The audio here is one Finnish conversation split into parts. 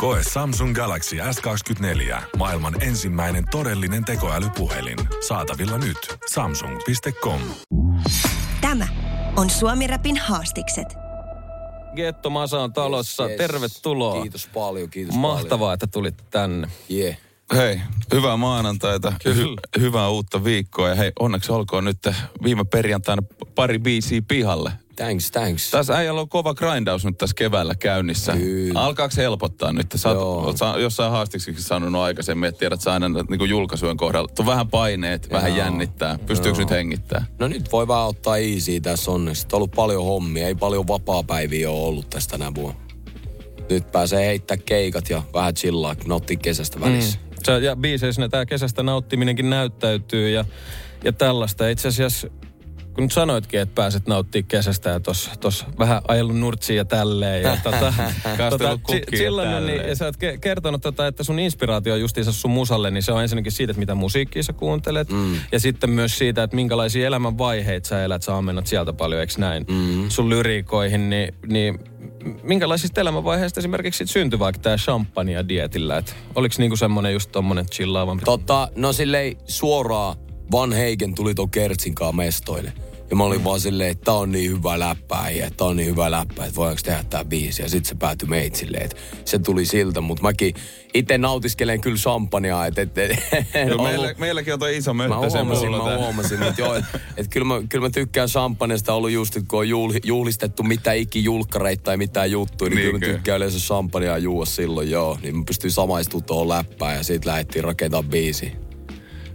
Koe Samsung Galaxy S24. Maailman ensimmäinen todellinen tekoälypuhelin. Saatavilla nyt. Samsung.com. Tämä on Suomi Rapin haastikset. Getto Masa on talossa. Yes, yes. Tervetuloa. Kiitos paljon, kiitos Mahtavaa, että tulit tänne. paljon. Yeah. Hei, hyvää maanantaita, Kyllä. hy- hyvää uutta viikkoa ja hei, onneksi olkoon nyt viime perjantaina pari biisiä pihalle. Thanks, thanks. Tässä äijällä on kova grindaus nyt tässä keväällä käynnissä. Kyllä. Alkaako se helpottaa nyt? Sä oot, oot sä jossain haastiksi sanonut aikaisemmin, että tiedät sä aina niin julkaisujen kohdalla. On vähän paineet, vähän Joo. jännittää. Pystyykö Joo. nyt hengittää? No nyt voi vaan ottaa easy tässä onneksi. On ollut paljon hommia, ei paljon vapaa-päiviä ole ollut tästä tänä vuonna. Nyt pääsee heittää keikat ja vähän chillaa, nauttii kesästä välissä. Mm. Sä, ja biiseissä tämä kesästä nauttiminenkin näyttäytyy ja, ja tällaista. Itse asiassa, kun nyt sanoitkin, että pääset nauttimaan kesästä ja tos, tos vähän ajellut nurtsiin ja tälleen. Ja tota, ja chillannut, niin, tälleen. ja sä oot ke- kertonut, tota, että sun inspiraatio justiinsa sun musalle, niin se on ensinnäkin siitä, että mitä musiikkia sä kuuntelet. Mm. Ja sitten myös siitä, että minkälaisia elämänvaiheita sä elät, sä ammennat sieltä paljon, eikö näin? Mm. Sun lyriikoihin, niin, niin minkälaisista elämänvaiheista esimerkiksi sit syntyi vaikka tämä champagne dietillä? Et oliko niinku semmonen just tommonen chillaavampi? Tota, no silleen suoraan Van Heiken tuli ton Kertsin kanssa mestoille. Ja mä olin vaan silleen, että tää on niin hyvä läppä, ja tää on niin hyvä läppä, että voidaanko tehdä tää biisi. Ja sit se päätyi meitä silleen, että se tuli siltä. Mutta mäkin itse nautiskelen kyllä champagnea, että et, et, ollut- meillä, meilläkin on toi iso Mä möttä sen huomasin, mä huomasin, mutta joo, että et kyllä, mä, kyllä mä tykkään champagnesta ollut just, että kun on juhli, juhlistettu mitä iki julkkareita tai mitään juttuja, niin, niin kyllä mä tykkään yleensä champagnea juua silloin, joo. Niin mä pystyin samaistumaan tuohon läppään ja siitä lähdettiin rakentamaan biisi.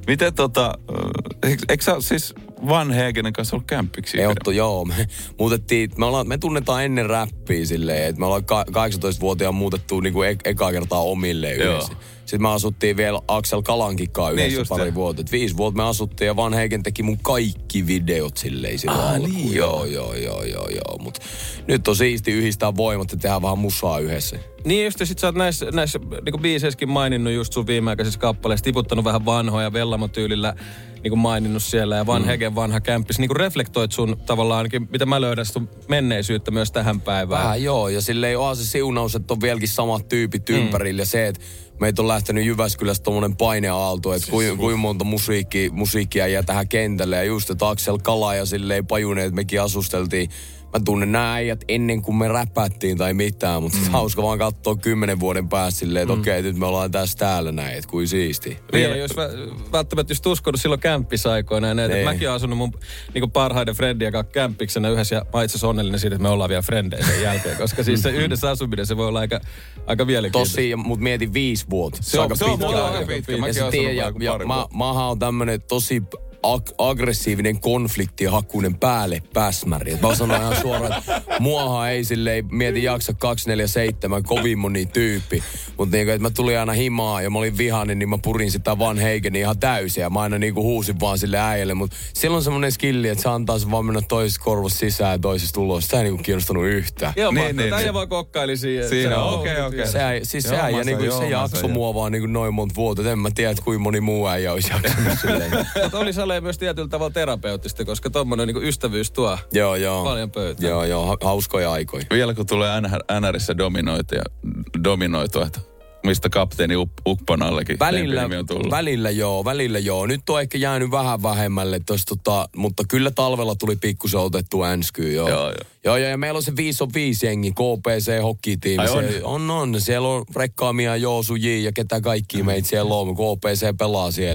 Miten tota, äh, eikö, eikö sä siis Van Hegenen kanssa ollut kämppiksi? Me otto, joo, me muutettiin, me, ollaan, me tunnetaan ennen räppiä silleen, että me ollaan ka- 18-vuotiaan muutettu niinku e- ekaa kertaa omille Joo. Sitten me asuttiin vielä Axel Kalankikaa Niin yhdessä just pari se. vuotta. Et viisi vuotta me asuttiin ja Van Heiken teki mun kaikki videot silleen sillä Ah, alkuun. niin joo, joo, joo, joo, joo. Mut nyt on siisti yhdistää voimat ja tehdä vähän musaa yhdessä. Niin just, ja sit sä oot näissä, näissä niin biiseissäkin maininnut just sun viimeaikaisissa kappaleissa, tiputtanut vähän vanhoja Vellamo-tyylillä niin kuin maininnut siellä ja Van Mm. Hegen vanha kämppis. Niin kuin reflektoit sun tavallaan ainakin, mitä mä löydän sun menneisyyttä myös tähän päivään. Vähän joo, ja silleen se siunaus, että on vieläkin samat tyypit Mm. ympärillä. Ja se, että meitä on lähtenyt Jyväskylästä tommonen paineaalto, että kuinka kuin monta musiikki, musiikkia jää tähän kentälle. Ja just, että Axel Kala ja silleen pajuneet, mekin asusteltiin. Mä tunnen nämä äijät ennen kuin me räpättiin tai mitään, mutta mm. hauska vaan katsoa kymmenen vuoden päästä silleen, että mm. okei, nyt me ollaan tässä täällä näin, että kuin siisti. Niin, ja jos vä- välttämättä just uskonut silloin kämppisaikoina ja näitä. Niin. Mäkin olen asunut mun niin parhaiden friendien kanssa kämppiksenä yhdessä ja mä oon itse onnellinen siitä, että me ollaan vielä frendejä sen jälkeen. Koska siis se yhdessä asuminen, se voi olla aika, aika mielenkiintoista. Tosi, mutta mietin viisi vuotta. Se on- se on pitkä aika. aika pitkä. Ja Mäkin sä oon tiedät, asunut ja, aika ja pari mä, vuotta. mähän on tämmönen tosi ag- aggressiivinen konfliktihakuinen päälle pääsmäri. Et mä sanon ihan suoraan, että muahan ei silleen mieti jaksa 247 kovin moni tyyppi. Mutta niinku, että mä tulin aina himaa ja mä olin vihainen, niin mä purin sitä Van Heigeni ihan täysin. Ja mä aina niinku huusin vaan sille äijälle. Mutta silloin on semmonen skilli, että se antaa sen vaan mennä toisesta korvasta sisään ja toisesta ulos. Sitä ei niinku kiinnostanut yhtään. Joo, Niin, niin, niin, niin, niin. vaan kokkaili siihen. Siinä Se okei, okei. hyvin. Se, äi- siis se Joo, äijä, mä niin sain, kuin, se joo, mä jakso mua vaan niin kuin noin monta vuotta. En mä tiedä, kuinka moni muu äijä olisi jaksanut silleen. Mutta oli Sale myös tietyllä tavalla terapeuttista, koska tommonen niin ystävyys tuo joo, joo. paljon pöytään. Joo, joo, ha- hauskoja aikoja. Vielä kun tulee NR, NRissä dominoitu ja dominoitu, että mistä kapteeni Up, Upponallekin Välillä, on tullut. välillä joo, välillä joo. Nyt on ehkä jäänyt vähän vähemmälle tos, tota, mutta kyllä talvella tuli pikkusen otettu änskyyn, joo. Joo, joo. Joo, joo, ja meillä on se 5 on 5 jengi, KPC, hokkitiimi. Ai on? Se, on, on. Siellä on Rekkaamia, Joosu, J ja ketä kaikki meitä siellä on. KPC pelaa siellä.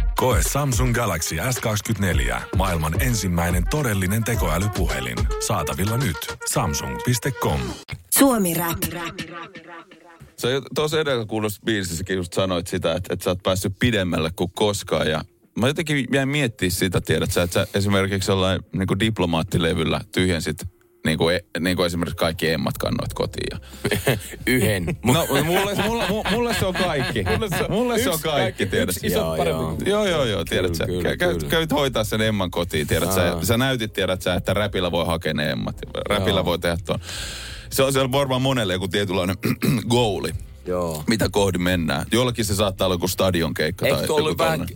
Koe Samsung Galaxy S24. Maailman ensimmäinen todellinen tekoälypuhelin. Saatavilla nyt. Samsung.com. Suomi Rap. Sä tuossa edellä kuulossa biisissäkin just sanoit sitä, että, että sä oot päässyt pidemmälle kuin koskaan ja Mä jotenkin jäin miettimään sitä, tiedät sä, että sä esimerkiksi jollain niin diplomaattilevyllä tyhjensit niin kuin, e- niin kuin esimerkiksi kaikki emmat kannoit kotiin. Ja... Yhden. No, mulle, mulle, mulle, se on kaikki. Mulle se, mulle se on kaikki, tiedät iso Joo, joo. Joo, joo, joo, tiedät sä. Käyt, hoitaa sen emman kotiin, tiedät sä. Sä näytit, tiedät sä, että räpillä voi hakea ne emmat. Räpillä voi tehdä tuon. Se on siellä varmaan monelle joku tietynlainen goali. Joo. Mitä kohdi mennään. Jollakin se saattaa olla joku stadion keikka tai Eikö joku ollut vähän,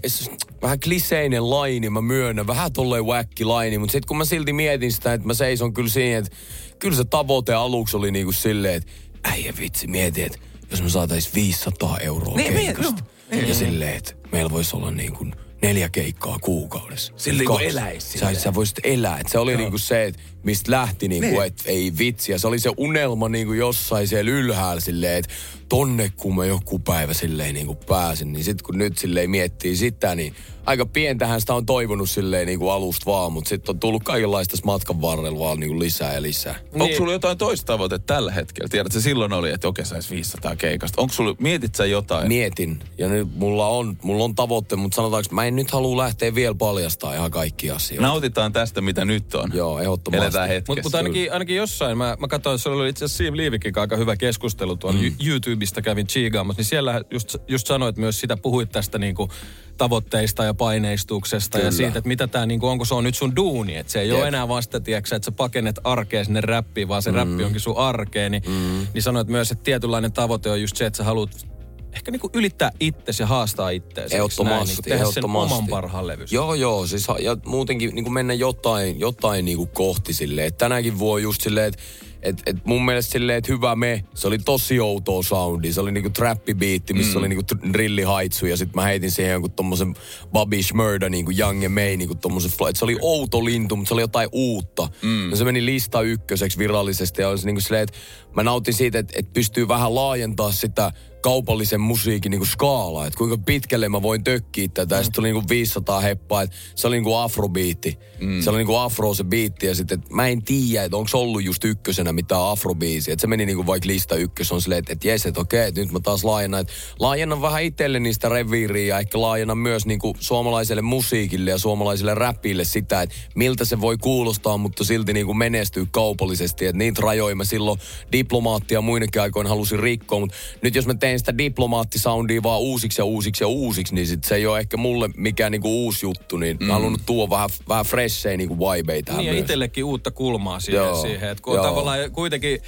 vähän kliseinen laini, mä myönnän, vähän tolleen wacki laini, mutta sitten kun mä silti mietin sitä, että mä seison kyllä siinä, että kyllä se tavoite aluksi oli niinku silleen, että äijä vitsi, mietin, että jos me saatais 500 euroa Niin, keikasta. Ja silleen, että meillä voisi olla niinku neljä keikkaa kuukaudessa. Sillä niinku Kaksi. eläisi Sä, sä voisit elää. Et se oli niinku se, että mistä lähti niinku, Niin. että ei vitsi. Ja se oli se unelma niinku jossain siellä ylhäällä silleen, että tonne kun mä joku päivä silleen niinku pääsin. Niin sit kun nyt silleen miettii sitä, niin aika pientähän sitä on toivonut silleen niinku alusta vaan. Mutta sitten on tullut kaikenlaista matkan varrella vaan niinku lisää ja lisää. Onko sulla jotain toista tavoitetta tällä hetkellä? Tiedätkö, silloin oli, että okei, sais 500 keikasta. Onko sulla, mietit sä jotain? Mietin. Ja nyt mulla on, mulla on tavoitte, mutta sanotaanko, mä en nyt halua lähteä vielä paljastaa ihan kaikki asioita. Nautitaan tästä, mitä nyt on. Joo, ehdottomasti. Eletään hetkessä. Mutta mut ainakin, ainakin jossain, mä, mä katsoin, se oli itse asiassa Siim Liivikin aika hyvä keskustelu tuolla mm. YouTubesta kävin chiigaamassa, niin siellä just, just sanoit myös sitä, puhuit tästä niinku tavoitteista ja paineistuksesta Kyllä. ja siitä, että mitä tämä, niinku, onko se on nyt sun duuni, että se ei Jep. ole enää vasta, tiedätkö, että sä pakenet arkea sinne räppiin, vaan se mm. räppi onkin sun arkeen, niin, mm. niin sanoit myös, että tietynlainen tavoite on just se, että sä haluat ehkä niinku ylittää itsesi ja haastaa itseäsi. Ehdottomasti, Niin, tehdä ehdottomasti. sen oman parhaan levyn. Joo, joo. Siis, ja muutenkin niin mennä jotain, jotain niin kuin kohti silleen. Että tänäkin voi just silleen, että et, et mun mielestä silleen, että hyvä me, se oli tosi outoa soundi. Se oli niinku trappibiitti, missä mm. oli niinku drillihaitsu ja sitten mä heitin siihen jonkun tommosen Bobby Shmurda niinku Young and May niinku tommosen fly. Et Se oli outo lintu, mutta se oli jotain uutta. Mm. Ja se meni lista ykköseksi virallisesti ja olisi niinku silleen, että mä nautin siitä, että, että pystyy vähän laajentaa sitä kaupallisen musiikin niinku skaalaa, että kuinka pitkälle mä voin tökkiä tätä. Mm. Sitten tuli niinku 500 heppaa, että se oli niinku afrobiitti. Mm. Se oli niinku afro se biitti ja sitten, että mä en tiedä, että onko ollut just ykkösenä mitään afrobiisiä. Että se meni niinku vaikka lista ykkös on silleen, että, että jes, että okei, että nyt mä taas laajennan. Että laajennan vähän itselle niistä reviiriä ja ehkä laajennan myös niinku suomalaiselle musiikille ja suomalaiselle räpille sitä, että miltä se voi kuulostaa, mutta silti niinku menestyy kaupallisesti. Että niitä rajoja mä silloin diplomaattia muinakin aikoina halusin rikkoa, mutta nyt jos mä teen sitä diplomaattisoundia vaan uusiksi ja uusiksi ja uusiksi, niin sit se ei ole ehkä mulle mikään niinku uusi juttu, niin mm. mä halunnut tuoda vähän, vähän freshejä niinku vibeja tähän Niin ja myös. itsellekin uutta kulmaa siihen, Joo, siihen että kun on joo. tavallaan kuitenkin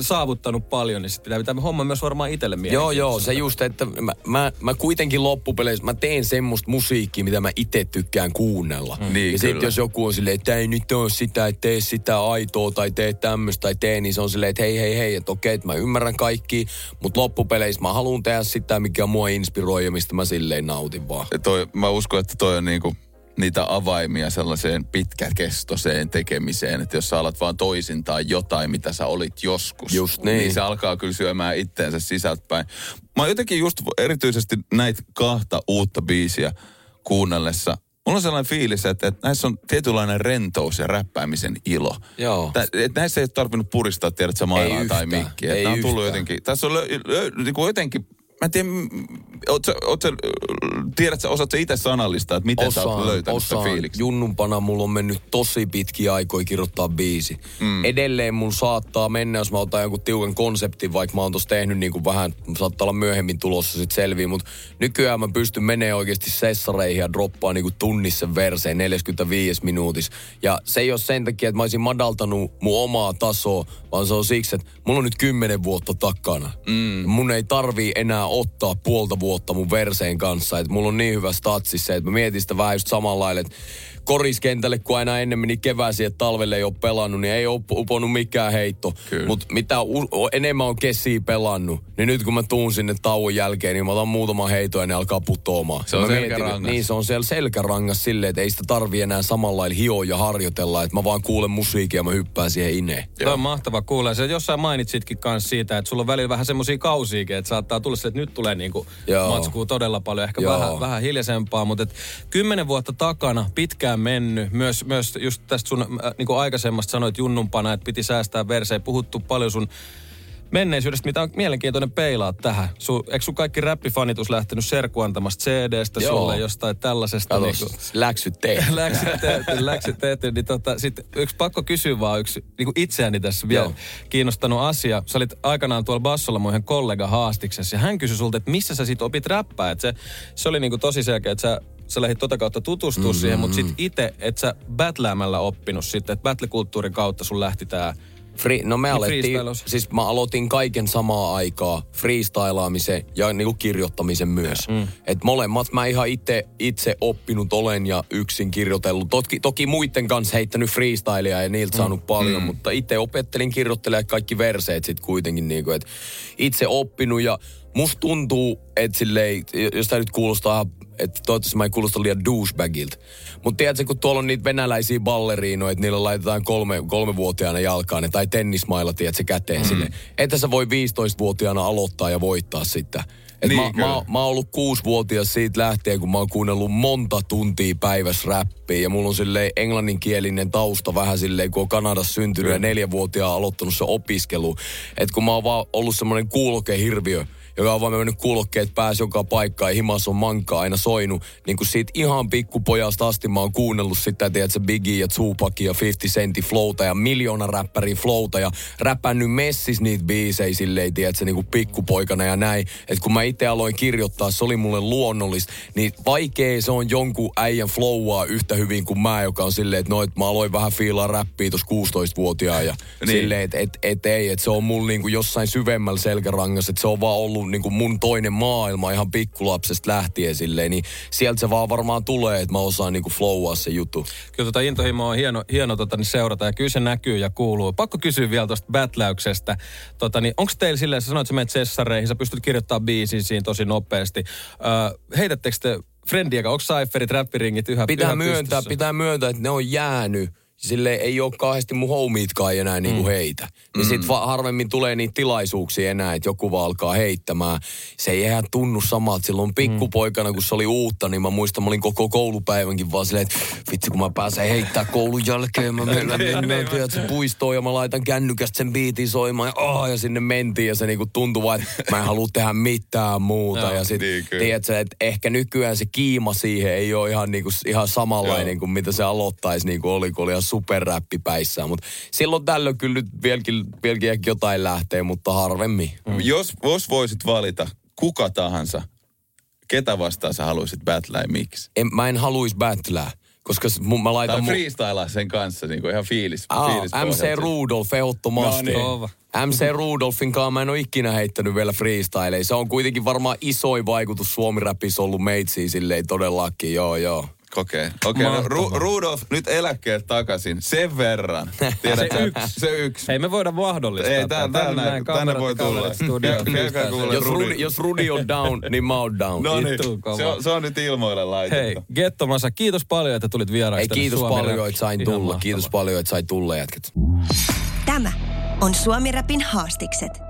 saavuttanut paljon, niin sit pitää pitää homma myös varmaan itselle Joo, mielenkiintoista. joo, se just, että mä, mä, mä kuitenkin loppupeleissä, mä teen semmoista musiikkia, mitä mä itse tykkään kuunnella. Mm. Niin, ja sitten jos joku on silleen, että ei nyt ole sitä, että tee sitä aitoa tai tee tämmöistä tai tee, niin se on silleen, että hei, hei, hei, että okei, että mä ymmärrän kaikki, mutta loppupeleissä mä haluan tehdä sitä, mikä mua inspiroi ja mistä mä silleen nautin vaan. toi, mä uskon, että toi on niinku niitä avaimia sellaiseen pitkäkestoiseen tekemiseen, että jos sä alat vaan toisintaa jotain, mitä sä olit joskus, Just niin. niin se alkaa kyllä syömään itteensä sisältäpäin. Mä jotenkin just erityisesti näitä kahta uutta biisiä kuunnellessa, Mulla on sellainen fiilis, että, että näissä on tietynlainen rentous ja räppäämisen ilo. Joo. Tä, että näissä ei ole tarvinnut puristaa, tiedät sä mailaa tai mikkiä. ei on tullut yhtään. jotenkin, tässä on lö, lö, niin kuin jotenkin, mä en tiedä, oot sä, oot sä, tiedät sä, osaat sä itse sanallistaa, että miten sä oot löytänyt sitä fiiliksi? Junnumpana mulla on mennyt tosi pitkiä aikoja kirjoittaa biisi. Mm. Edelleen mulla saattaa mennä, jos mä otan jonkun tiukan konseptin, vaikka mä oon tossa tehnyt niin kuin vähän, saattaa olla myöhemmin tulossa sit selviä, mutta nykyään mä pystyn menee oikeasti sessareihin ja droppaa niin kuin tunnissa verseen 45 minuutissa. Ja se ei ole sen takia, että mä olisin madaltanut mun omaa tasoa, vaan se on siksi, että mulla on nyt 10 vuotta takana. Mm. Mun ei tarvii enää ottaa puolta vuotta mun verseen kanssa, että mulla on niin hyvä statsis se, että mä mietin sitä vähän just samalla lailla, että koriskentälle, kun aina ennen meni kevääsi, että talvelle ei ole pelannut, niin ei ole uponnut mikään heitto. Mutta mitä u- enemmän on kesiä pelannut, niin nyt kun mä tuun sinne tauon jälkeen, niin mä otan muutaman heiton ja ne alkaa putoamaan. Se on mietin, Niin, se on siellä selkärangas silleen, että ei sitä tarvi enää samalla hioa ja harjoitella, että mä vaan kuulen musiikkia ja mä hyppään siihen ineen. Toi on mahtava kuulla. Se jossain mainitsitkin kanssa siitä, että sulla on välillä vähän semmoisia kausiakin, että saattaa tulla se, että nyt tulee niinku matskuu todella paljon, ehkä Joo. vähän, vähän hiljaisempaa, mutta et kymmenen vuotta takana, pitkään mennyt, myös, myös just tästä sun äh, niinku aikaisemmasta sanoit junnumpana, että piti säästää versejä, puhuttu paljon sun menneisyydestä, mitä on mielenkiintoinen peilaa tähän. Su, eikö sun kaikki räppifanitus lähtenyt serkuantamasta CD-stä Joo. sulle jostain tällaisesta? Kato, niinku- läksyt tehty. läksyt tehty, läksyt tehty, niin tota, sit yksi pakko kysyä vaan yksi niin kuin itseäni tässä vielä Joo. kiinnostanut asia. Sä olit aikanaan tuolla Bassolla mun yhden kollega haastiksessa ja hän kysyi sulta, että missä sä sit opit räppää. Et se, se oli niin kuin tosi selkeä, että sä sä lähdit tota kautta tutustua mm-hmm. siihen, mutta sit itse, että sä battläämällä oppinut sitten, että battlekulttuurin kautta sun lähti tää Free, no me Niin alettiin, siis mä aloitin kaiken samaa aikaa, freestylaamisen ja niinku kirjoittamisen myös. Mm. Et molemmat mä ihan itse, itse oppinut olen ja yksin kirjoitellut. Toki, toki muiden kanssa heittänyt freestylia ja niiltä saanut paljon, mutta itse opettelin kirjoittelemaan kaikki verseet sit kuitenkin niinku, että itse oppinut ja musta tuntuu, että silleen, jos tää nyt kuulostaa että toivottavasti mä en kuulosta liian douchebagilta. Mutta tiedätkö, kun tuolla on niitä venäläisiä balleriinoja, että niillä laitetaan kolme, kolmevuotiaana jalkaan ne, tai tennismailla, tiedätkö, käteen mm. sille. Että sä voi 15-vuotiaana aloittaa ja voittaa sitä. Et Niin, mä, kyllä. mä, mä oon ollut kuusivuotias siitä lähtien, kun mä oon kuunnellut monta tuntia päivässä räppiä. Ja mulla on silleen englanninkielinen tausta vähän silleen, kun on Kanadassa syntynyt ja neljävuotiaan aloittanut se opiskelu. Että kun mä oon vaan ollut semmoinen kuulokehirviö, joka on vaan mennyt kuulokkeet pääsi joka paikkaan ja himas on mankaa aina soinut. Niin kuin siitä ihan pikkupojasta asti mä oon kuunnellut sitä, tiedätkö, Biggie ja Tupac ja 50 Centin flowta ja miljoona räppärin flowta ja räpännyt messis niitä biisejä silleen, tiedätkö, niin kuin pikkupoikana ja näin. Että kun mä itse aloin kirjoittaa, se oli mulle luonnollista, niin vaikea se on jonkun äijän flowaa yhtä hyvin kuin mä, joka on silleen, että no, että mä aloin vähän fiilaa räppiä tuossa 16-vuotiaan ja Niin. niin. silleen, että et, et ei, että se on mulla niinku jossain syvemmällä selkärangassa, että se on vaan ollut niinku mun toinen maailma ihan pikkulapsesta lähtien silleen, niin sieltä se vaan varmaan tulee, että mä osaan niinku flowaa se juttu. Kyllä tota intohimoa on hieno, hieno tota, niin seurata ja kyllä se näkyy ja kuuluu. Pakko kysyä vielä tuosta battläyksestä. Tota, niin, Onko teillä silleen, sä sanoit, että sä menet sessareihin, sä pystyt kirjoittamaan biisin siinä tosi nopeasti. Öö, heitättekö te Friendiä, onko Cypherit, räppiringit yhä Pitää yhä myöntää, pystyssä? pitää myöntää, että ne on jäänyt. Sille ei ole kauheasti mun homiitkaan enää niinku heitä. Niin sit va- harvemmin tulee niitä tilaisuuksia enää, että joku vaan alkaa heittämään. Se ei ihan tunnu samalta. Silloin pikkupoikana, kun se oli uutta, niin mä muistan, mä olin koko koulupäivänkin vaan silleen, että vitsi kun mä pääsen heittää koulun jälkeen, mä menen, menen tiedätkö, puistoon ja mä laitan kännykästä sen biitin soimaan ja, oh, ja sinne mentiin ja se niinku tuntui vaan, että mä en halua tehdä mitään muuta. Joo, ja sit, niin tiedätkö, että ehkä nykyään se kiima siihen ei ole ihan, niinku, ihan samanlainen kuin mitä se aloittaisi, niin kuin oli, kun oli ihan superräppipäissään. Mutta silloin tällöin kyllä nyt vieläkin, vieläkin ehkä jotain lähtee, mutta harvemmin. Mm. Jos, jos voisit valita kuka tahansa, ketä vastaan sä haluaisit battlea ja miksi? En, mä en haluaisi battlää, koska mun, mä laitan... Tai mun- freestylaa sen kanssa niin kuin ihan fiilis, Aa, fiilis MC Rudolf ehdottomasti. No niin. MC Rudolfin kanssa mä en ole ikinä heittänyt vielä freestyleja. Se on kuitenkin varmaan isoin vaikutus Suomi-räpissä ollut meitsiin silleen todellakin, joo joo. Okei, okei. No, Mahtavaa. Ru- Rudolf, nyt eläkkeet takaisin. Sen verran. Tiedätkö, Se yksi. Se yksi. Hei, me voidaan mahdollistaa. Ei, tää, tää. näin, tänne voi tulla. Jos Rudi. Jos Rudi on down, niin mä oon down. No niin, se on, se on nyt ilmoille laitettu. Hei, Gettomasa, kiitos paljon, että tulit vieraaksi Ei, kiitos Suomi paljon, että sain tulla. Kiitos paljon, että sain tulla jätkät. Tämä on Suomi Rapin haastikset.